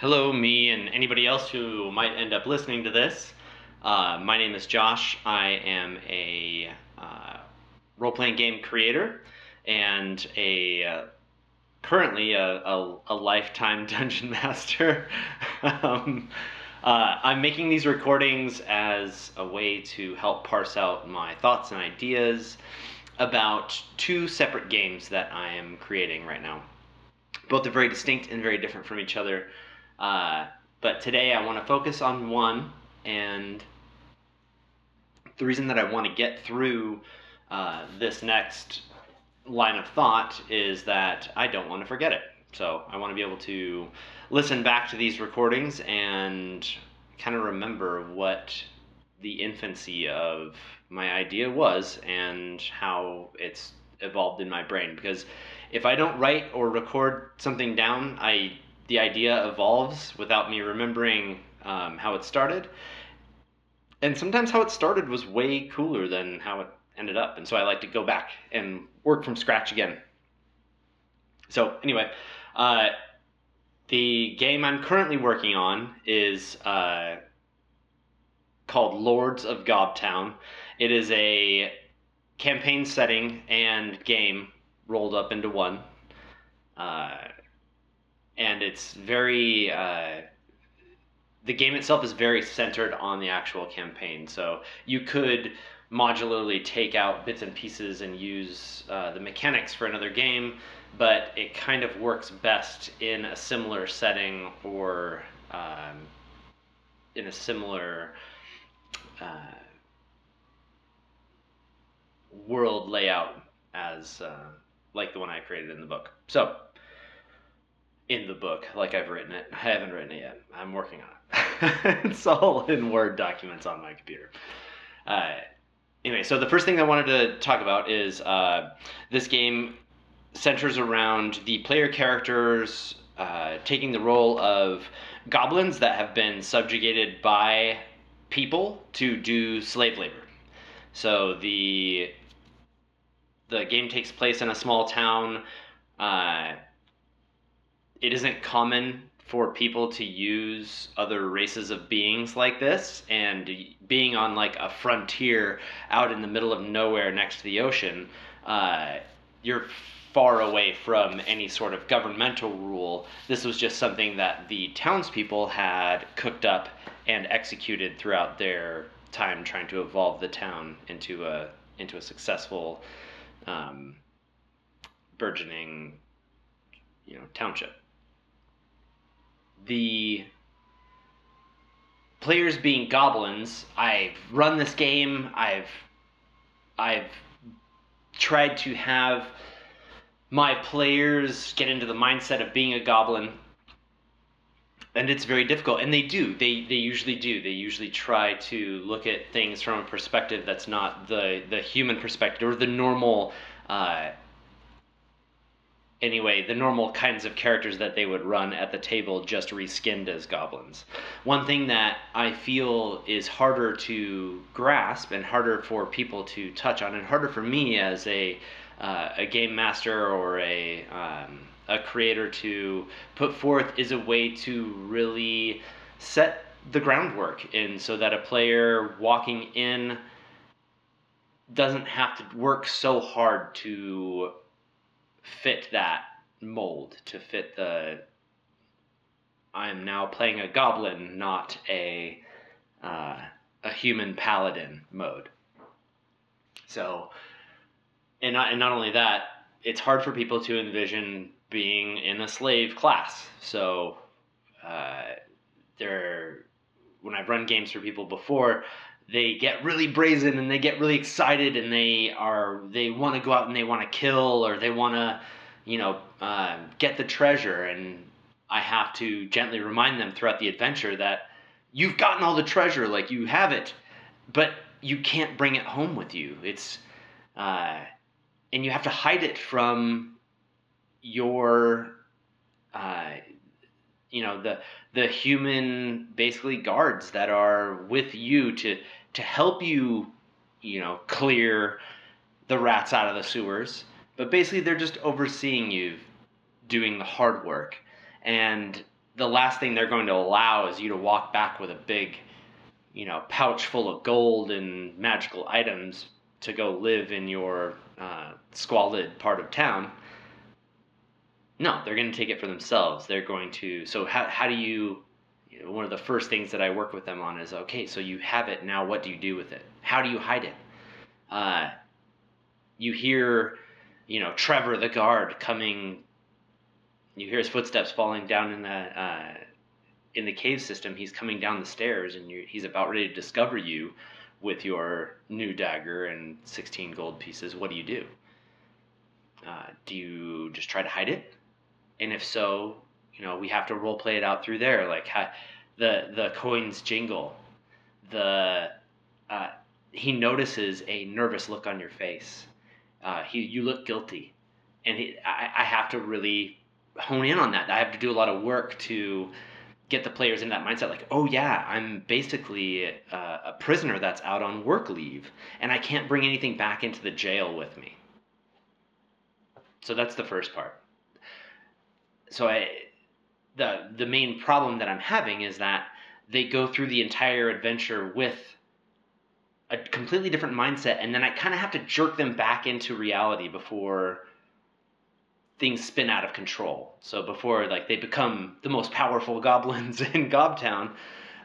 Hello, me and anybody else who might end up listening to this. Uh, my name is Josh. I am a uh, role playing game creator and a uh, currently a, a, a, lifetime dungeon master. um, uh, I'm making these recordings as a way to help parse out my thoughts and ideas about two separate games that I am creating right now. Both are very distinct and very different from each other. Uh, but today I want to focus on one, and the reason that I want to get through uh, this next line of thought is that I don't want to forget it. So I want to be able to listen back to these recordings and kind of remember what the infancy of my idea was and how it's evolved in my brain because if I don't write or record something down, I the idea evolves without me remembering um, how it started. And sometimes how it started was way cooler than how it ended up. And so I like to go back and work from scratch again. So, anyway, uh, the game I'm currently working on is uh, called Lords of Gobtown. It is a campaign setting and game rolled up into one. Uh, and it's very uh, the game itself is very centered on the actual campaign. So you could modularly take out bits and pieces and use uh, the mechanics for another game but it kind of works best in a similar setting or um, in a similar uh, world layout as uh, like the one I created in the book. So in the book like I've written it. I haven't written it yet. I'm working on it. it's all in Word documents on my computer. Uh, anyway, so the first thing I wanted to talk about is uh, this game centers around the player characters uh, taking the role of goblins that have been subjugated by people to do slave labor. So the the game takes place in a small town. Uh, it isn't common for people to use other races of beings like this and being on like a frontier out in the middle of nowhere next to the ocean uh, you're far away from any sort of governmental rule. This was just something that the townspeople had cooked up and executed throughout their time trying to evolve the town into a into a successful um, burgeoning you know township the players being goblins, I've run this game. I've I've tried to have my players get into the mindset of being a goblin. And it's very difficult. And they do. They they usually do. They usually try to look at things from a perspective that's not the the human perspective or the normal uh, anyway, the normal kinds of characters that they would run at the table just reskinned as goblins. One thing that I feel is harder to grasp and harder for people to touch on, and harder for me as a uh, a game master or a um, a creator to put forth is a way to really set the groundwork in so that a player walking in doesn't have to work so hard to fit that mold to fit the I'm now playing a goblin, not a uh, a human paladin mode. So, and not, and not only that, it's hard for people to envision being in a slave class. So, uh, there, when I've run games for people before, they get really brazen and they get really excited and they are they want to go out and they want to kill or they want to you know uh, get the treasure. And i have to gently remind them throughout the adventure that you've gotten all the treasure like you have it but you can't bring it home with you. It's uh, and you have to hide it from your uh, you know the the human basically guards that are with you to to help you, you know, clear the rats out of the sewers. But basically, they're just overseeing you doing the hard work. And the last thing they're going to allow is you to walk back with a big, you know, pouch full of gold and magical items to go live in your uh, squalid part of town. No, they're going to take it for themselves. They're going to. So how how do you? You one of the first things that I work with them on is okay. So you have it now. What do you do with it? How do you hide it? Uh, you hear, you know, Trevor the guard coming. You hear his footsteps falling down in the uh, in the cave system. He's coming down the stairs, and he's about ready to discover you with your new dagger and 16 gold pieces. What do you do? Uh, do you just try to hide it? And if so, you know, we have to role play it out through there. Like ha- the the coins jingle, the uh, he notices a nervous look on your face. Uh, he you look guilty, and he, I, I have to really hone in on that. I have to do a lot of work to get the players in that mindset like oh yeah i'm basically a, a prisoner that's out on work leave and i can't bring anything back into the jail with me so that's the first part so i the the main problem that i'm having is that they go through the entire adventure with a completely different mindset and then i kind of have to jerk them back into reality before things spin out of control. So before like they become the most powerful goblins in Gobtown,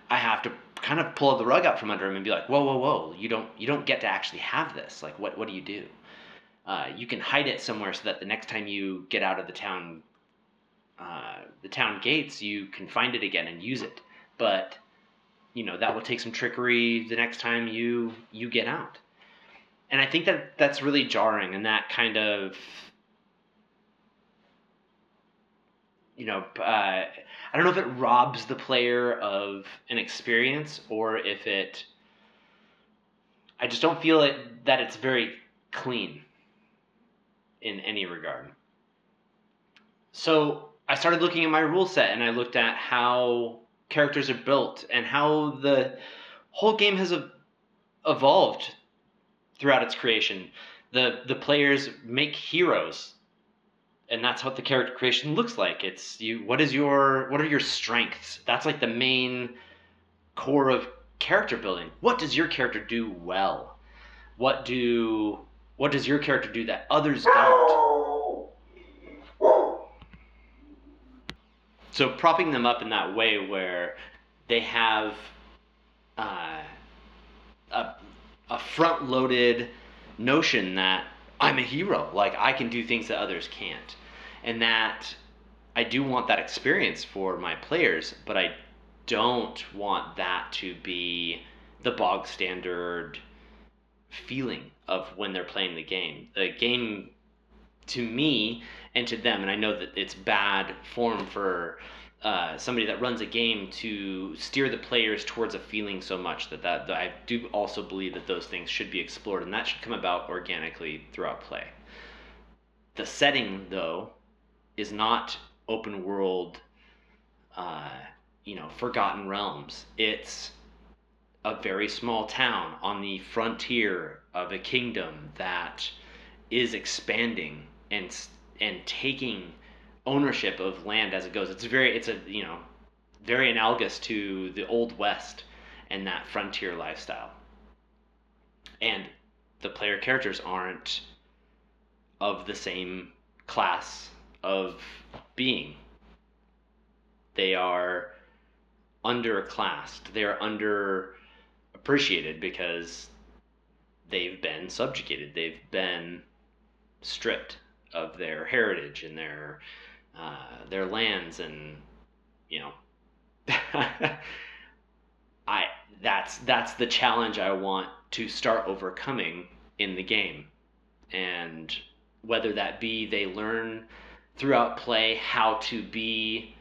I have to kind of pull the rug out from under them and be like, whoa, whoa, whoa, you don't you don't get to actually have this. Like what what do you do? Uh, you can hide it somewhere so that the next time you get out of the town uh, the town gates, you can find it again and use it. But you know that will take some trickery the next time you you get out. And I think that that's really jarring, and that kind of you know, uh, I don't know if it robs the player of an experience or if it. I just don't feel it that it's very clean in any regard. So I started looking at my rule set and I looked at how characters are built and how the whole game has evolved throughout its creation. The the players make heroes and that's what the character creation looks like. It's you what is your what are your strengths? That's like the main core of character building. What does your character do well? What do what does your character do that others don't so propping them up in that way where they have uh, a, a front loaded notion that I'm a hero. Like I can do things that others can't. And that I do want that experience for my players, but I don't want that to be the bog standard feeling of when they're playing the game. The game to me and to them, and I know that it's bad form for uh, somebody that runs a game to steer the players towards a feeling so much that, that, that I do also believe that those things should be explored and that should come about organically throughout play. The setting, though, is not open world, uh, you know, forgotten realms. It's a very small town on the frontier of a kingdom that is expanding and and taking ownership of land as it goes. It's very it's a you know very analogous to the old west and that frontier lifestyle. And the player characters aren't of the same class of being. They are underclassed. They are under appreciated because they've been subjugated. They've been stripped of their heritage and their uh, their lands and you know I that's that's the challenge I want to start overcoming in the game. And whether that be they learn throughout play how to be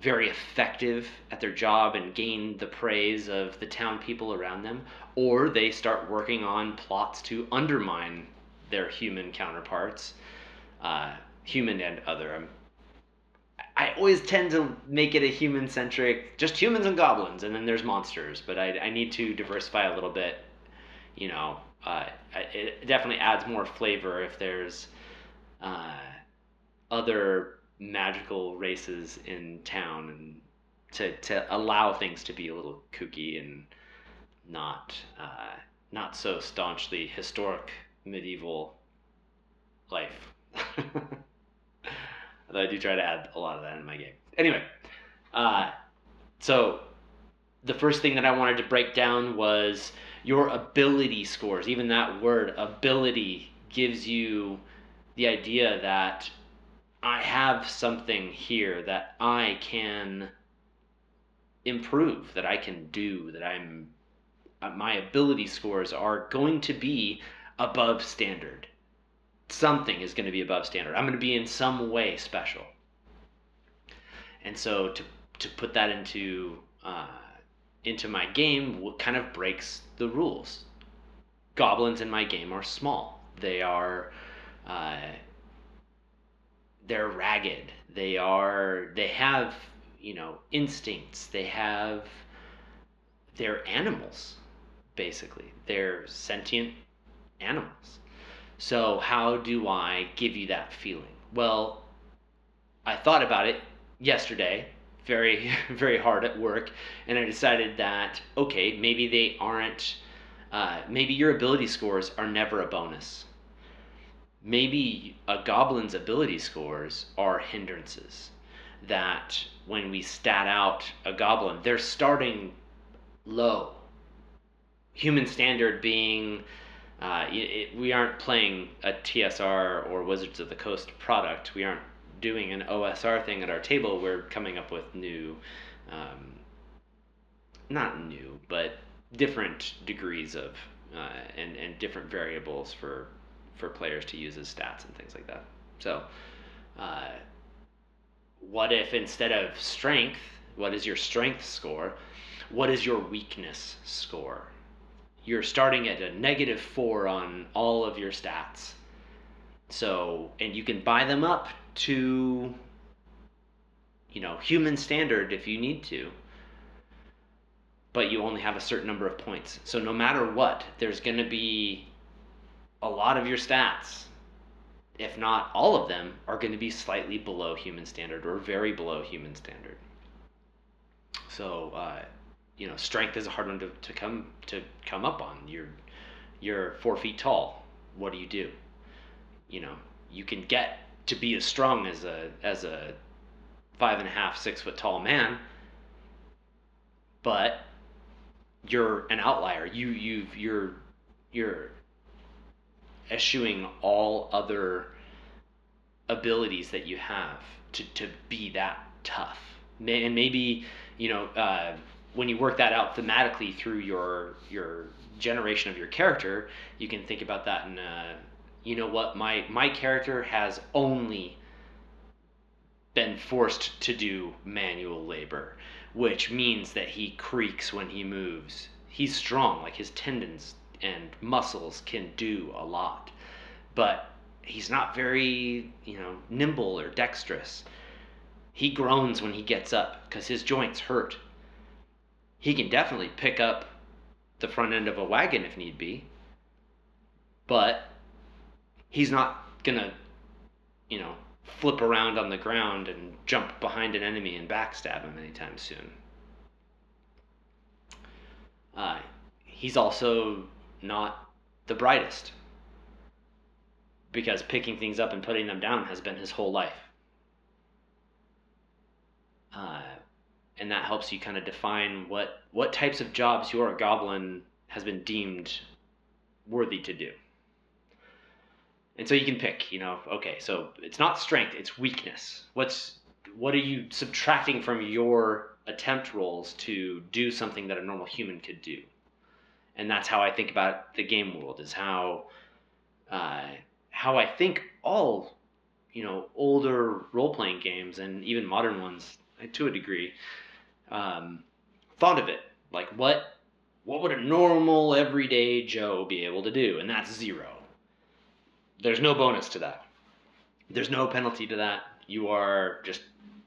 very effective at their job and gain the praise of the town people around them or they start working on plots to undermine their human counterparts uh, human and other I'm I always tend to make it a human centric, just humans and goblins, and then there's monsters. But I, I need to diversify a little bit. You know, uh, it definitely adds more flavor if there's uh, other magical races in town and to to allow things to be a little kooky and not uh, not so staunchly historic medieval life. Although I do try to add a lot of that in my game. Anyway, uh, so the first thing that I wanted to break down was your ability scores. Even that word, ability, gives you the idea that I have something here that I can improve, that I can do, that I'm uh, my ability scores are going to be above standard. Something is going to be above standard. I'm going to be in some way special. And so to to put that into uh, into my game, what kind of breaks the rules? Goblins in my game are small. They are uh, they're ragged. They are they have you know instincts. They have they're animals basically. They're sentient animals. So, how do I give you that feeling? Well, I thought about it yesterday, very, very hard at work, and I decided that, okay, maybe they aren't, uh, maybe your ability scores are never a bonus. Maybe a goblin's ability scores are hindrances. That when we stat out a goblin, they're starting low human standard being uh, it, we aren't playing a TSR or Wizards of the Coast product. We aren't doing an OSR thing at our table. We're coming up with new, um, not new, but different degrees of uh, and and different variables for for players to use as stats and things like that. So, uh, what if instead of strength, what is your strength score? What is your weakness score? You're starting at a negative four on all of your stats. So, and you can buy them up to, you know, human standard if you need to. But you only have a certain number of points. So, no matter what, there's going to be a lot of your stats, if not all of them, are going to be slightly below human standard or very below human standard. So, uh, you know, strength is a hard one to, to come to come up on. You're you're four feet tall. What do you do? You know, you can get to be as strong as a as a five and a half, six foot tall man, but you're an outlier. You you've you're you're eschewing all other abilities that you have to, to be that tough. And maybe, you know, uh, when you work that out thematically through your your generation of your character, you can think about that in a, uh, you know what my my character has only been forced to do manual labor, which means that he creaks when he moves. He's strong, like his tendons and muscles can do a lot, but he's not very, you know, nimble or dexterous. He groans when he gets up because his joints hurt he can definitely pick up the front end of a wagon if need be. But he's not gonna, you know, flip around on the ground and jump behind an enemy and backstab him anytime soon. Uh, he's also not the brightest because picking things up and putting them down has been his whole life. Uh, and that helps you kind of define what what types of jobs your goblin has been deemed worthy to do. And so you can pick, you know, okay, so it's not strength, it's weakness. What's what are you subtracting from your attempt rolls to do something that a normal human could do? And that's how I think about the game world is how uh, how I think all you know older role playing games and even modern ones to a degree um, thought of it. Like what what would a normal everyday Joe be able to do? And that's zero. There's no bonus to that. There's no penalty to that. You are just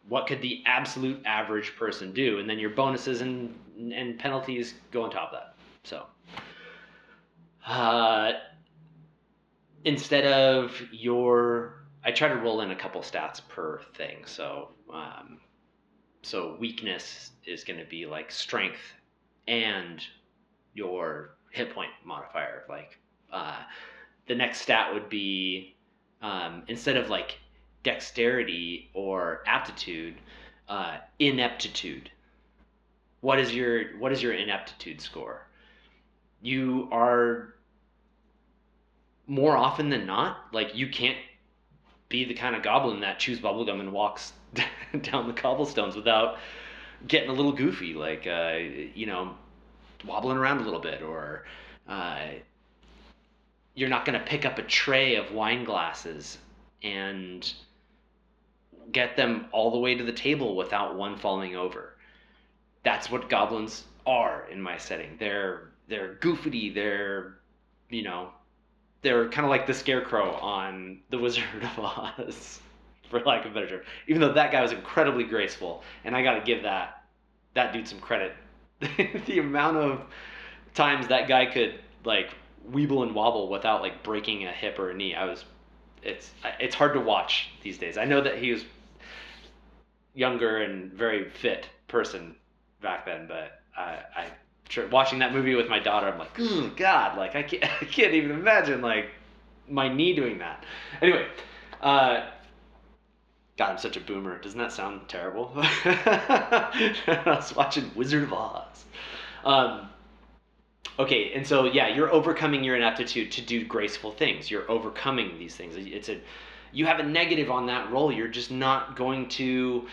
what could the absolute average person do? And then your bonuses and and penalties go on top of that. So uh, instead of your I try to roll in a couple stats per thing. So um, so weakness is going to be like strength and your hit point modifier. Like uh, the next stat would be um, instead of like dexterity or aptitude, uh, ineptitude. What is your what is your ineptitude score? You are more often than not like you can't be the kind of goblin that chews bubblegum and walks down the cobblestones without getting a little goofy, like uh, you know, wobbling around a little bit, or uh, you're not going to pick up a tray of wine glasses and get them all the way to the table without one falling over. That's what goblins are in my setting. They're they're goofy. They're you know they're kind of like the scarecrow on the Wizard of Oz, for lack of a better term. Even though that guy was incredibly graceful, and I got to give that that dude some credit. the amount of times that guy could like weeble and wobble without like breaking a hip or a knee, I was it's it's hard to watch these days. I know that he was younger and very fit person back then, but I, I watching that movie with my daughter, I'm like, oh God, like I can't, I can't even imagine like my knee doing that. Anyway, uh, God, I'm such a boomer. Doesn't that sound terrible? I was watching Wizard of Oz. Um, okay, and so yeah, you're overcoming your inaptitude to do graceful things. You're overcoming these things. It's a, you have a negative on that roll. You're just not going to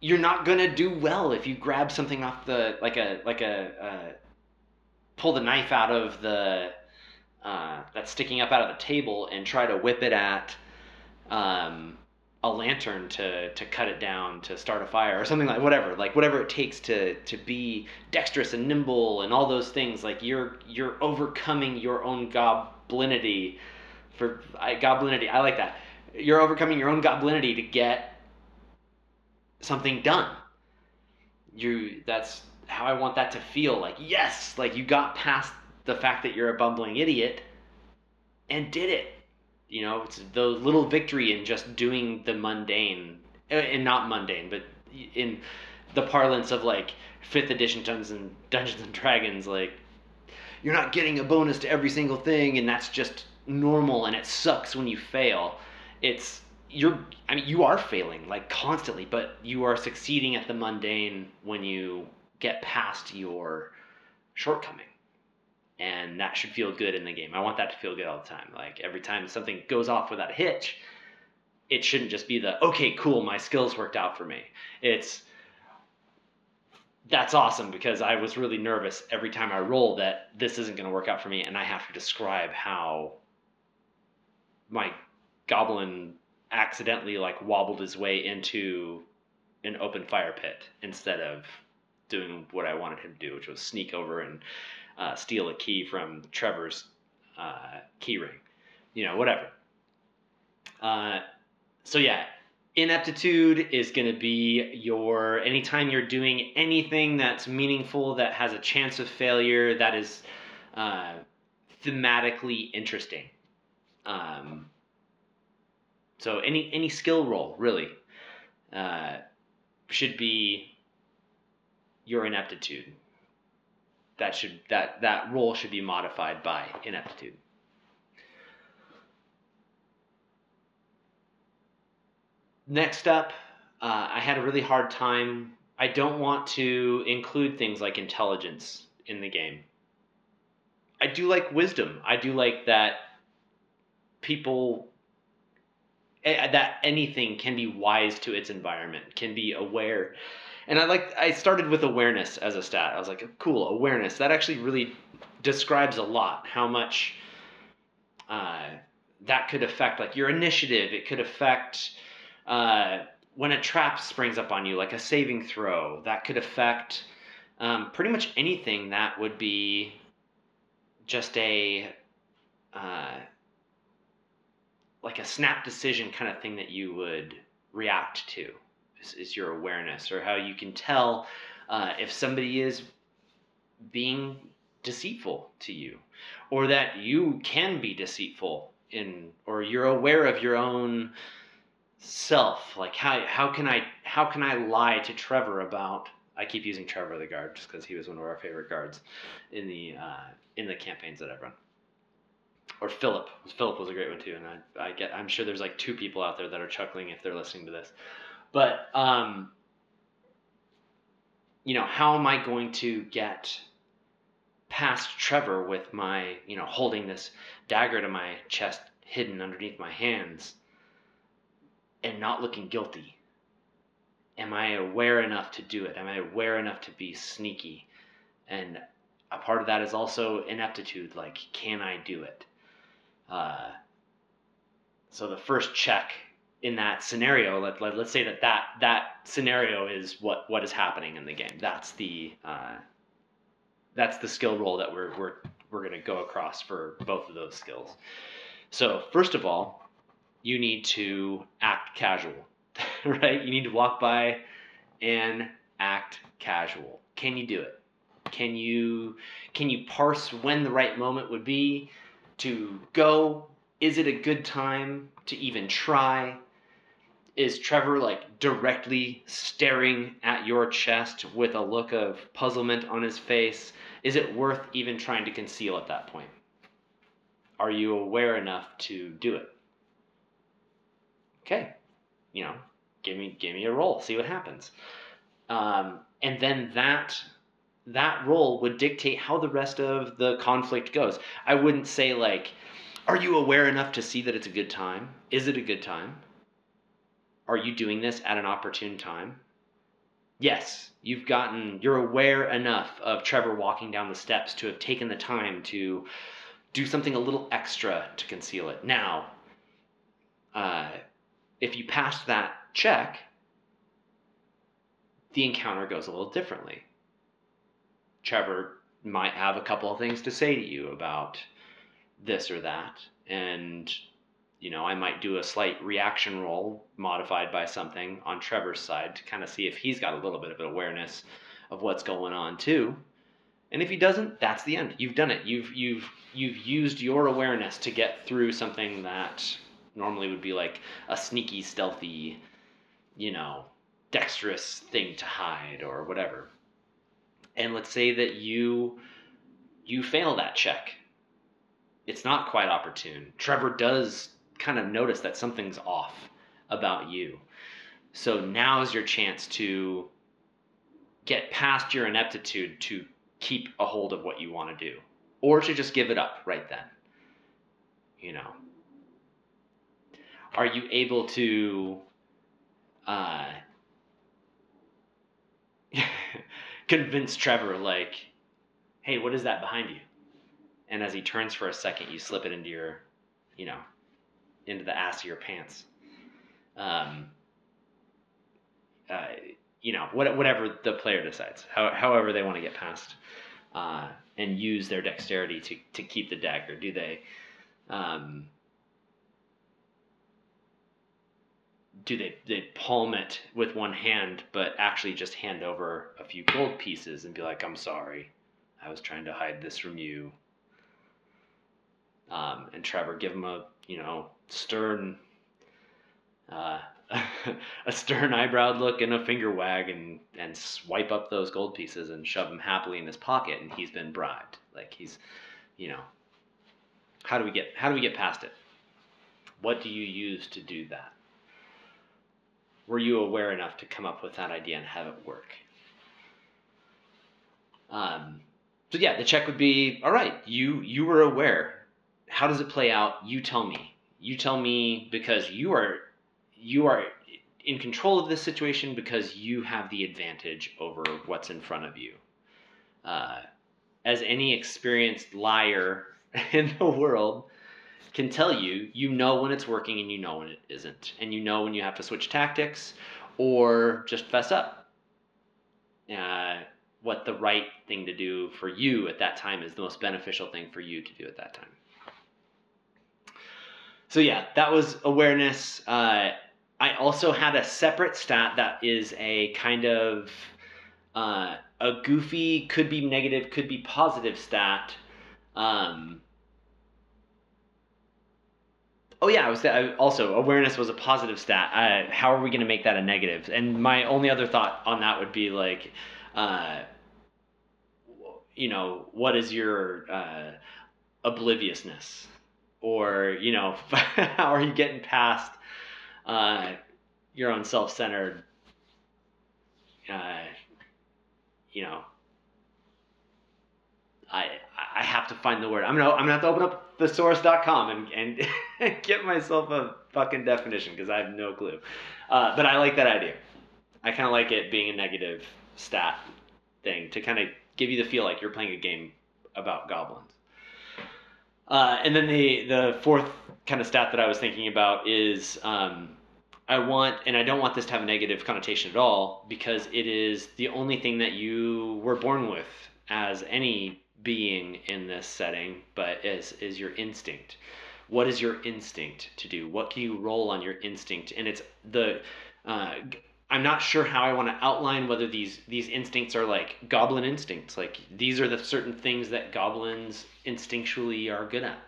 you're not gonna do well if you grab something off the like a like a uh, pull the knife out of the uh, that's sticking up out of the table and try to whip it at um, a lantern to to cut it down to start a fire or something like whatever like whatever it takes to to be dexterous and nimble and all those things like you're you're overcoming your own goblinity for I, goblinity I like that you're overcoming your own goblinity to get something done. You that's how I want that to feel like yes, like you got past the fact that you're a bumbling idiot and did it. You know, it's the little victory in just doing the mundane uh, and not mundane, but in the parlance of like fifth edition Dungeons and Dungeons and Dragons, like you're not getting a bonus to every single thing, and that's just normal, and it sucks when you fail. It's you're I mean you are failing like constantly, but you are succeeding at the mundane when you get past your shortcoming. And that should feel good in the game. I want that to feel good all the time. Like every time something goes off without a hitch, it shouldn't just be the okay, cool, my skills worked out for me. It's that's awesome because I was really nervous every time I roll that this isn't going to work out for me and I have to describe how my goblin accidentally like wobbled his way into an open fire pit instead of doing what I wanted him to do, which was sneak over and uh, steal a key from Trevor's uh, key ring. You know, whatever. Uh, so yeah, ineptitude is going to be your anytime you're doing anything that's meaningful that has a chance of failure that is uh, thematically interesting. Um, so any any skill roll really uh, should be your ineptitude. That should that that role should be modified by ineptitude. Next up, uh, I had a really hard time. I don't want to include things like intelligence in the game. I do like wisdom. I do like that people that anything can be wise to its environment, can be aware. And I like I started with awareness as a stat. I was like, cool, awareness. That actually really describes a lot how much uh, that could affect like your initiative. It could affect uh, when a trap springs up on you, like a saving throw. That could affect um, pretty much anything that would be just a uh, like a snap decision kind of thing that you would react to is, is your awareness or how you can tell uh, if somebody is being deceitful to you or that you can be deceitful in or you're aware of your own self. Like how how can i how can i lie to trevor about i keep using trevor the guard just because he was one of our favorite guards in the uh, in the campaigns that i've run. Or philip. Philip was a great one too and i i get i'm sure there's like two people out there that are chuckling if they're listening to this but um you know how am i going to get past trevor with my you know holding this dagger to my chest hidden underneath my hands and not looking guilty? Am I aware enough to do it? Am I aware enough to be sneaky? And a part of that is also ineptitude. Like, can I do it? Uh, so the first check in that scenario, let, let, let's say that, that that scenario is what, what is happening in the game. That's the uh, that's the skill roll that we're we're we're going to go across for both of those skills. So first of all, you need to act casual, right? You need to walk by and act casual. Can you do it? Can you can you parse when the right moment would be to go? Is it a good time to even try? Is Trevor like directly staring at your chest with a look of puzzlement on his face? Is it worth even trying to conceal at that point? Are you aware enough to do it? okay, you know, give me give me a roll, see what happens. Um, and then that that roll would dictate how the rest of the conflict goes. I wouldn't say like, are you aware enough to see that it's a good time? Is it a good time? Are you doing this at an opportune time? Yes, you've gotten, you're aware enough of Trevor walking down the steps to have taken the time to do something a little extra to conceal it. Now, uh, if you pass that check, the encounter goes a little differently. Trevor might have a couple of things to say to you about this or that, and you know, I might do a slight reaction roll modified by something on Trevor's side to kind of see if he's got a little bit of an awareness of what's going on too. And if he doesn't, that's the end. You've done it. You've you've you've used your awareness to get through something that normally would be like a sneaky, stealthy, you know, dexterous thing to hide or whatever. And let's say that you you fail that check. It's not quite opportune. Trevor does kind of notice that something's off about you. So now is your chance to get past your ineptitude to keep a hold of what you want to do or to just give it up right then. You know, are you able to uh, convince Trevor like, hey, what is that behind you? And as he turns for a second, you slip it into your, you know, into the ass of your pants. Um, uh, you know, what, whatever the player decides, how, however they want to get past uh, and use their dexterity to, to keep the dagger. Do they, um, do they they palm it with one hand, but actually just hand over a few gold pieces and be like, "I'm sorry, I was trying to hide this from you." Um, and Trevor give him a you know stern, uh, a stern eyebrowed look and a finger wag, and and swipe up those gold pieces and shove them happily in his pocket, and he's been bribed. Like he's, you know, how do we get how do we get past it? What do you use to do that? were you aware enough to come up with that idea and have it work? Um, so yeah, the check would be all right. You you were aware. How does it play out? You tell me. You tell me because you are you are in control of this situation because you have the advantage over what's in front of you. Uh, as any experienced liar in the world, can tell you you know when it's working and you know when it isn't and you know when you have to switch tactics or just fess up uh, what the right thing to do for you at that time is the most beneficial thing for you to do at that time so yeah that was awareness uh, i also had a separate stat that is a kind of uh, a goofy could be negative could be positive stat um, Oh yeah, I was also awareness was a positive stat. Uh, how are we going to make that a negative? And my only other thought on that would be like, uh, you know, what is your uh, obliviousness, or you know, how are you getting past uh, your own self-centered, uh, you know, I I have to find the word. I'm gonna I'm gonna have to open up thesaurus.com and and get myself a fucking definition because I have no clue. Uh, but I like that idea. I kind of like it being a negative stat thing to kind of give you the feel like you're playing a game about goblins. Uh, and then the the fourth kind of stat that I was thinking about is um, I want, and I don't want this to have a negative connotation at all, because it is the only thing that you were born with as any being in this setting, but is is your instinct. What is your instinct to do? What can you roll on your instinct? And it's the uh, I'm not sure how I want to outline whether these these instincts are like goblin instincts. Like these are the certain things that goblins instinctually are good at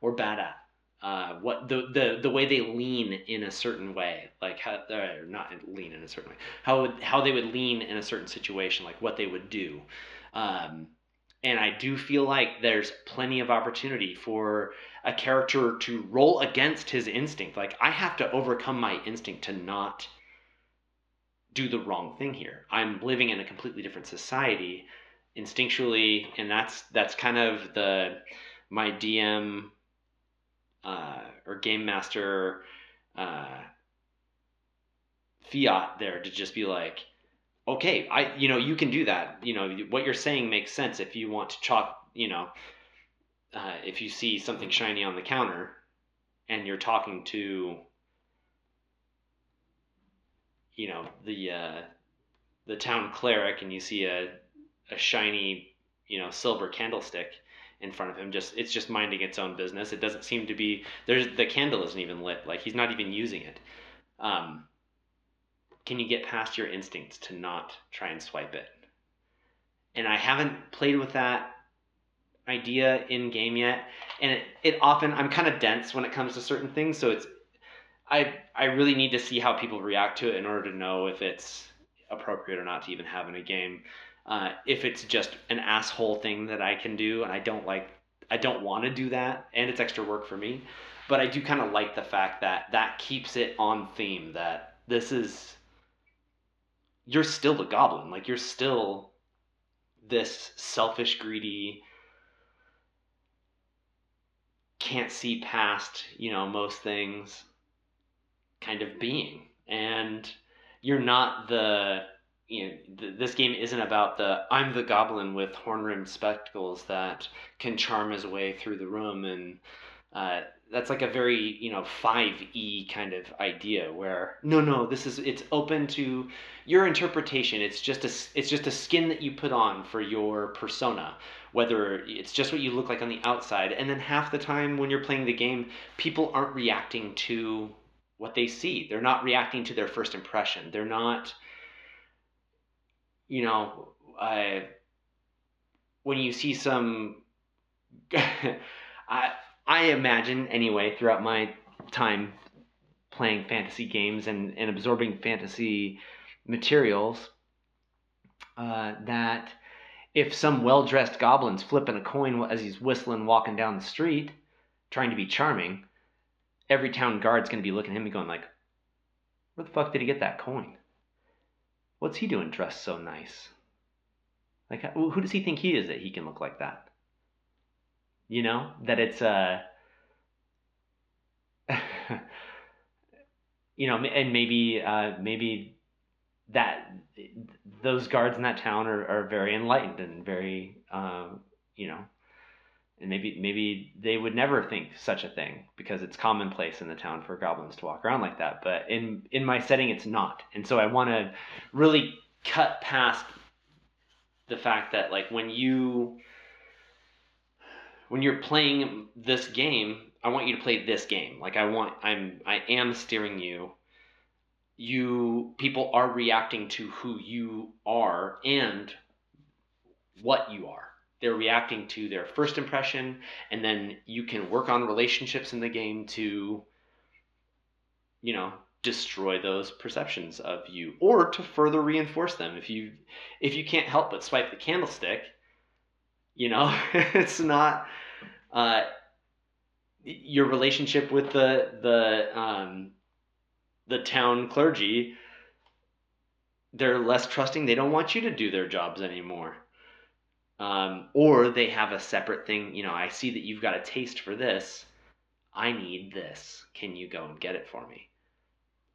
or bad at. Uh, what the, the the way they lean in a certain way, like how uh, not lean in a certain way, how how they would lean in a certain situation, like what they would do. Um, and I do feel like there's plenty of opportunity for a character to roll against his instinct. Like I have to overcome my instinct to not do the wrong thing here. I'm living in a completely different society instinctually, and that's that's kind of the my DM uh, or game master uh, fiat there to just be like okay, I you know you can do that. You know what you're saying makes sense if you want to chalk. You know, uh, if you see something shiny on the counter, and you're talking to, you know, the uh, the town cleric, and you see a a shiny, you know, silver candlestick in front of him just it's just minding its own business it doesn't seem to be there's the candle isn't even lit like he's not even using it um, can you get past your instincts to not try and swipe it? And I haven't played with that idea in game yet. And it, it often I'm kind of dense when it comes to certain things, so it's I I really need to see how people react to it in order to know if it's appropriate or not to even have in a game. Uh, if it's just an asshole thing that I can do, and I don't like, I don't want to do that, and it's extra work for me. But I do kind of like the fact that that keeps it on theme. That this is you're still the goblin. Like you're still this selfish, greedy, can't see past, you know, most things kind of being. And you're not the you know, th- this game isn't about the I'm the goblin with horn rimmed spectacles that can charm his way through the room and uh, that's like a very you know 5e kind of idea where no no this is it's open to your interpretation it's just a it's just a skin that you put on for your persona whether it's just what you look like on the outside and then half the time when you're playing the game people aren't reacting to what they see. They're not reacting to their first impression. They're not you know uh, when you see some I I imagine anyway throughout my time playing fantasy games and, and absorbing fantasy materials uh, that if some well-dressed goblin's flipping a coin as he's whistling walking down the street trying to be charming every town guard's going to be looking at him and going like where the fuck did he get that coin? What's he doing dressed so nice? Like who does he think he is that he can look like that? You know that it's uh you know and maybe uh maybe that those guards in that town are, are very enlightened and very um you know and maybe maybe they would never think such a thing because it's commonplace in the town for goblins to walk around like that but in in my setting it's not and so i want to really cut past the fact that like when you when you're playing this game, I want you to play this game. Like I want I'm I am steering you. You people are reacting to who you are and what you are. They're reacting to their first impression, and then you can work on relationships in the game to, you know, destroy those perceptions of you or to further reinforce them. If you if you can't help but swipe the candlestick you know it's not uh, your relationship with the the um, the town clergy they're less trusting. They don't want you to do their jobs anymore um, or they have a separate thing you know i see that you've got a taste for this i need this can you go and get it for me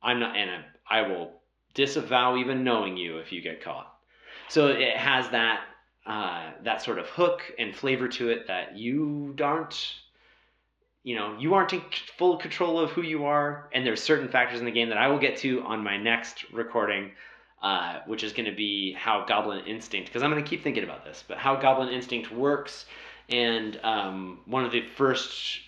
I'm not, and I will disavow even knowing you if you get caught. So it has that uh, that sort of hook and flavor to it that you aren't, you know, you aren't in full control of who you are. And there's certain factors in the game that I will get to on my next recording, uh, which is going to be how Goblin Instinct, because I'm going to keep thinking about this, but how Goblin Instinct works. And um, one of the first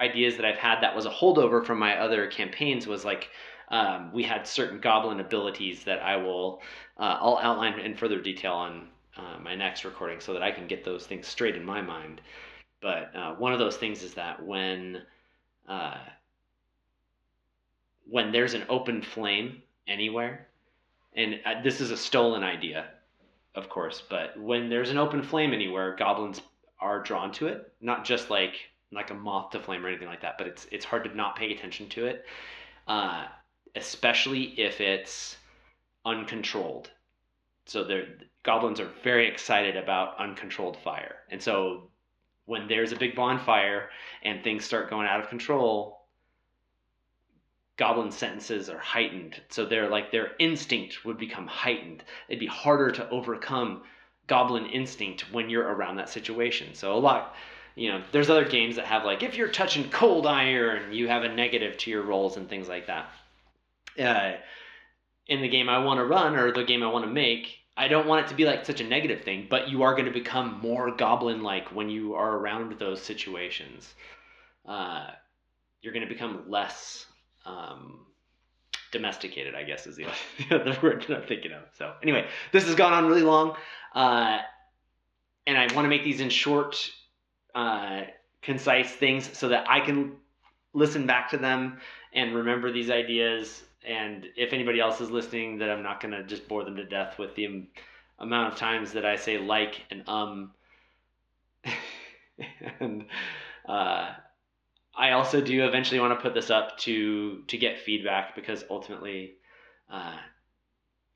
ideas that I've had that was a holdover from my other campaigns was like um, we had certain goblin abilities that I will uh, I'll outline in further detail on uh, my next recording so that I can get those things straight in my mind. But uh, one of those things is that when uh, when there's an open flame anywhere, and uh, this is a stolen idea, of course, but when there's an open flame anywhere, goblins are drawn to it. Not just like like a moth to flame or anything like that, but it's it's hard to not pay attention to it. Uh, especially if it's uncontrolled. So the goblins are very excited about uncontrolled fire. And so when there's a big bonfire and things start going out of control, goblin sentences are heightened. So they're like their instinct would become heightened. It'd be harder to overcome goblin instinct when you're around that situation. So a lot you know, there's other games that have like if you're touching cold iron, you have a negative to your rolls and things like that uh, in the game I want to run or the game I want to make, I don't want it to be like such a negative thing, but you are going to become more goblin like when you are around those situations. Uh, you're going to become less um, domesticated, I guess is the, other word that I'm thinking of. So, anyway, this has gone on really long. Uh, and I want to make these in short, uh, concise things so that I can listen back to them and remember these ideas and if anybody else is listening, that I'm not going to just bore them to death with the amount of times that I say like and um. and uh, I also do eventually want to put this up to to get feedback because ultimately, uh,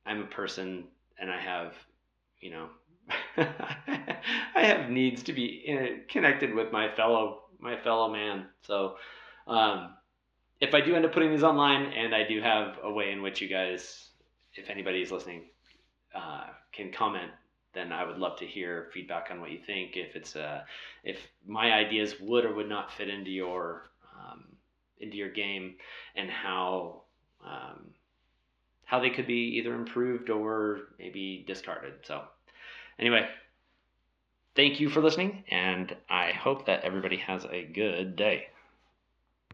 I'm a person and I have, you know, I have needs to be in, connected with my fellow my fellow man. So. Um, if I do end up putting these online, and I do have a way in which you guys, if anybody is listening, uh, can comment, then I would love to hear feedback on what you think. If it's uh, if my ideas would or would not fit into your um, into your game, and how um, how they could be either improved or maybe discarded. So, anyway, thank you for listening, and I hope that everybody has a good day.